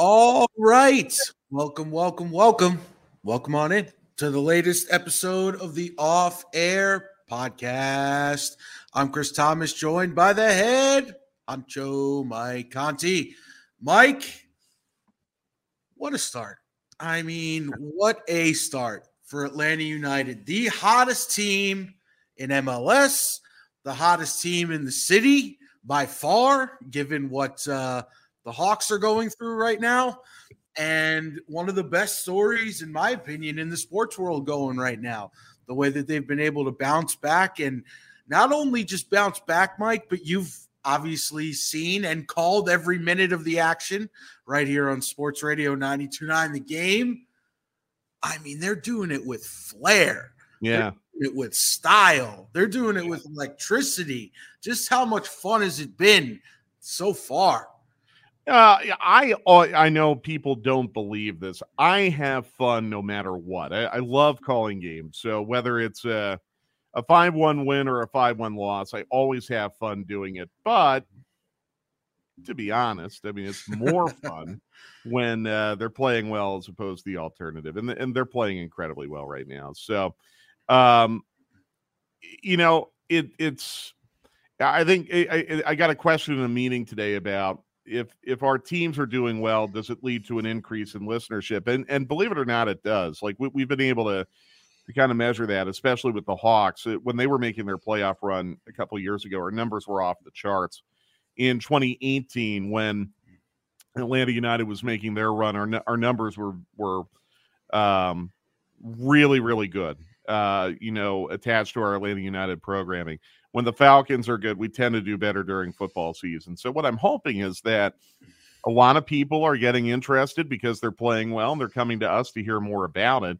All right. Welcome, welcome, welcome. Welcome on in to the latest episode of the Off Air Podcast. I'm Chris Thomas, joined by the head Ancho Mike Conti. Mike, what a start. I mean, what a start for Atlanta United, the hottest team in MLS, the hottest team in the city by far, given what uh, the Hawks are going through right now and one of the best stories, in my opinion, in the sports world going right now. The way that they've been able to bounce back and not only just bounce back, Mike, but you've obviously seen and called every minute of the action right here on Sports Radio 929 The Game. I mean, they're doing it with flair. Yeah. it with style. They're doing it with electricity. Just how much fun has it been so far? Uh, I I know people don't believe this. I have fun no matter what. I, I love calling games. So whether it's a a five one win or a five one loss, I always have fun doing it. But to be honest, I mean it's more fun when uh, they're playing well as opposed to the alternative, and and they're playing incredibly well right now. So, um, you know, it it's. I think I, I, I got a question in a meeting today about if if our teams are doing well, does it lead to an increase in listenership? And and believe it or not, it does. Like we, have been able to to kind of measure that, especially with the Hawks when they were making their playoff run a couple years ago. Our numbers were off the charts. In 2018, when Atlanta United was making their run, our our numbers were were um, really really good. Uh, you know, attached to our Atlanta United programming when the Falcons are good, we tend to do better during football season. So what I'm hoping is that a lot of people are getting interested because they're playing well and they're coming to us to hear more about it.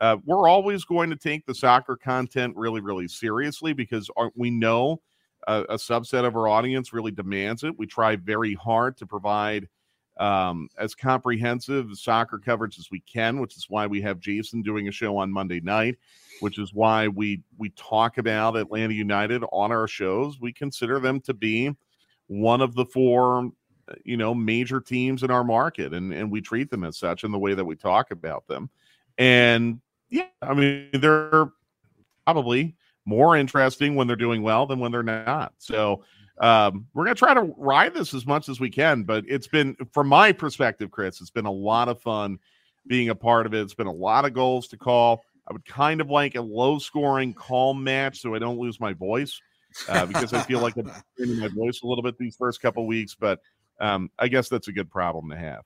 Uh, we're always going to take the soccer content really, really seriously because we know a, a, subset of our audience really demands it. We try very hard to provide um, as comprehensive soccer coverage as we can, which is why we have Jason doing a show on Monday night which is why we we talk about Atlanta United on our shows. We consider them to be one of the four you know major teams in our market and and we treat them as such in the way that we talk about them and yeah i mean they're probably more interesting when they're doing well than when they're not so um, we're going to try to ride this as much as we can but it's been from my perspective chris it's been a lot of fun being a part of it it's been a lot of goals to call I would kind of like a low scoring, calm match so I don't lose my voice uh, because I feel like I'm losing my voice a little bit these first couple weeks. But um, I guess that's a good problem to have.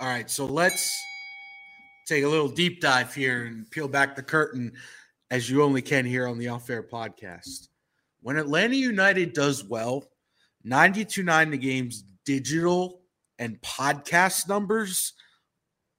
All right. So let's take a little deep dive here and peel back the curtain as you only can here on the Off Air podcast. When Atlanta United does well, 92.9 the game's digital and podcast numbers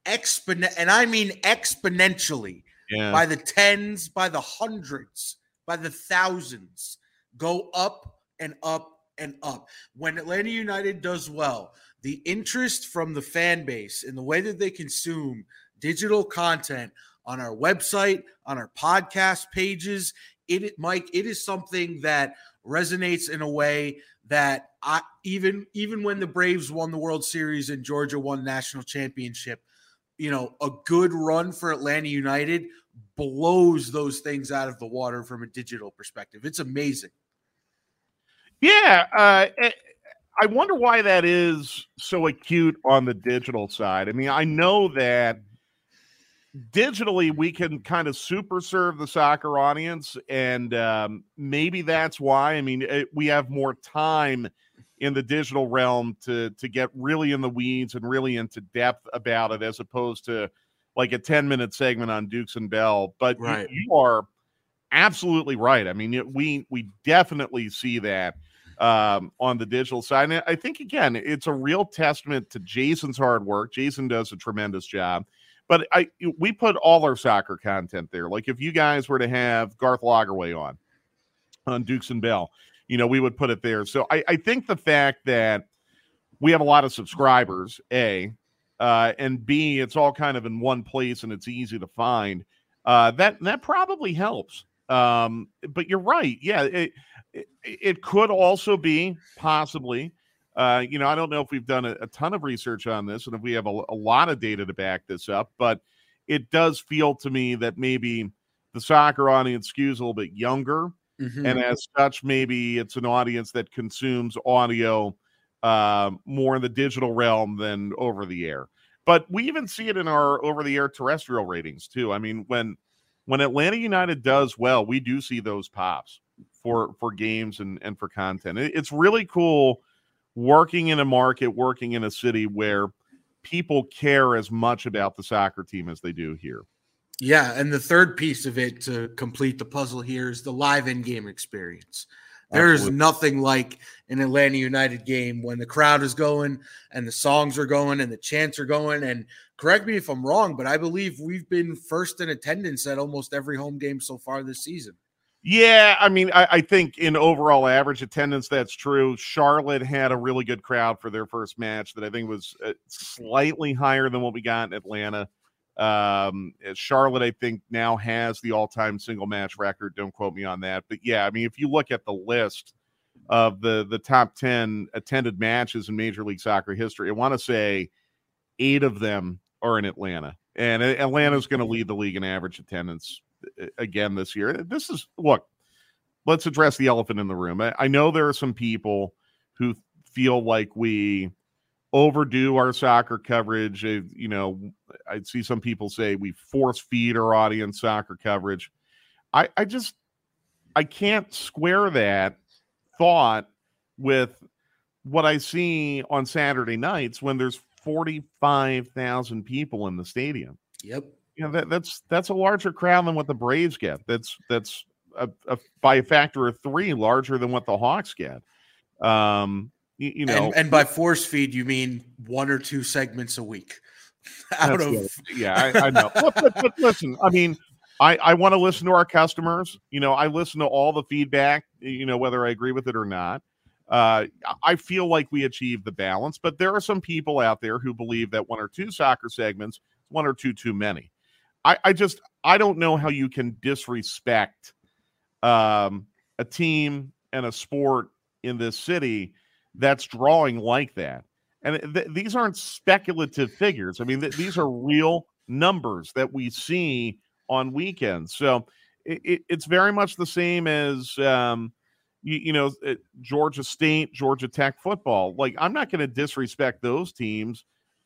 exponent and I mean exponentially yeah. by the tens, by the hundreds, by the thousands, go up and up and up. When Atlanta United does well, the interest from the fan base in the way that they consume digital content on our website, on our podcast pages, it Mike, it is something that resonates in a way that I even even when the Braves won the World Series and Georgia won national championship, you know, a good run for Atlanta United blows those things out of the water from a digital perspective. It's amazing. Yeah, uh, eh, I wonder why that is so acute on the digital side. I mean, I know that digitally we can kind of super serve the soccer audience, and um, maybe that's why. I mean, it, we have more time in the digital realm to to get really in the weeds and really into depth about it, as opposed to like a 10 minute segment on Dukes and Bell. But right. you, you, are absolutely right. I mean, we we definitely see that um, on the digital side. And I think again, it's a real testament to Jason's hard work. Jason does a tremendous job. But I we put all our soccer content there. Like if you guys were to have Garth Lagerwey on on Dukes and Bell, you know, we would put it there. So I, I think the fact that we have a lot of subscribers, A, uh, and B, it's all kind of in one place and it's easy to find. Uh, that that probably helps. Um, but you're right. Yeah, it, it, it could also be possibly. Uh, you know, I don't know if we've done a, a, ton of research on this and if we have a, a lot of data to back this up, but it does feel to me that maybe the soccer audience skews a little bit younger. Mm-hmm. And as such, maybe it's an audience that consumes audio uh, more in the digital realm than over the air. But we even see it in our over the air terrestrial ratings too. I mean, when when Atlanta United does well, we do see those pops for for games and and for content. It, it's really cool working in a market, working in a city where people care as much about the soccer team as they do here. Yeah, and the third piece of it to complete the puzzle here is the live in-game experience. There is nothing like an Atlanta United game when the crowd is going and the songs are going and the chants are going. And correct me if I'm wrong, but I believe we've been first in attendance at almost every home game so far this season. Yeah, I mean, I, I, think in overall average attendance, that's true. Charlotte had a really good crowd for their first match that I think was uh, slightly higher than what we got in Atlanta. Um, eh, Charlotte, I think, now has the all time single match record. Don't quote me on that. But yeah, I mean, if you look at the list of the, the top 10 attended matches in Major League Soccer history, I want to say eight of them are in Atlanta. And Atlanta's going to lead the league in average attendance eh, again this year. This is, look, let's address the elephant in the room. I, I know there are some people who feel like we overdo our soccer coverage. You know, I'd see some people say we force feed our audience soccer coverage. I, I just I can't square that thought with what I see on Saturday nights when there's 45,000 people in the stadium. Yep. You know, that, that's that's a larger crowd than what the Braves get. That's that's a, a, by a factor of three larger than what the Hawks get. Um, you, you know, and, and, by force feed, you mean one or two segments a week out of good. yeah, I, I know. but, but, but, listen, I mean, I I want to listen to our customers. You know, I listen to all the feedback. You know, whether I agree with it or not. Uh, I feel like we achieved the balance, but there are some people out there who believe that one or two soccer segments, one or two too many. I, I just I don't know how you can disrespect um, a team and a sport in this city that's drawing like that. And th- these aren't speculative figures. I mean, th- these are real numbers that we see on weekends. So it, it, it's very much the same as, um, you, you know, uh, Georgia State, Georgia Tech football. Like, I'm not going to disrespect those teams.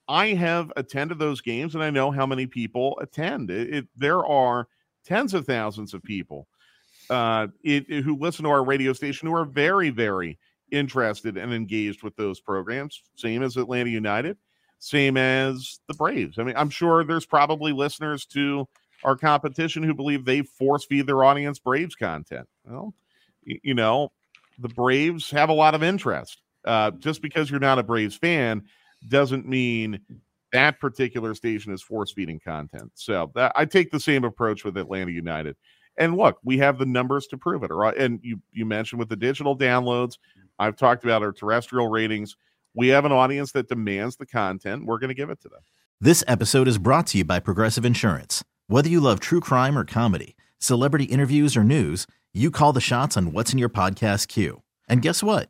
I have attended those games and I know how many people attend. It, there are tens of thousands of people uh, who listen to our radio station who are very, very interested and engaged with those programs. Same as Atlanta United, same as the Braves. I mean, I'm sure there's probably listeners to our competition who believe they force feed their audience Braves content. Well, you know, the Braves have a lot of interest. Uh, just because you're not a Braves fan doesn't mean that particular station is force feeding content. So that, I take the same approach with Atlanta United. And look, we have the numbers to prove it. And you you mentioned with the digital downloads, I've talked about our terrestrial ratings. We have an audience that demands the content. We're going to give it to them. This episode is brought to you by Progressive Insurance. Whether you love true crime or comedy, celebrity interviews or news, you call the shots on what's in your podcast queue. And guess what?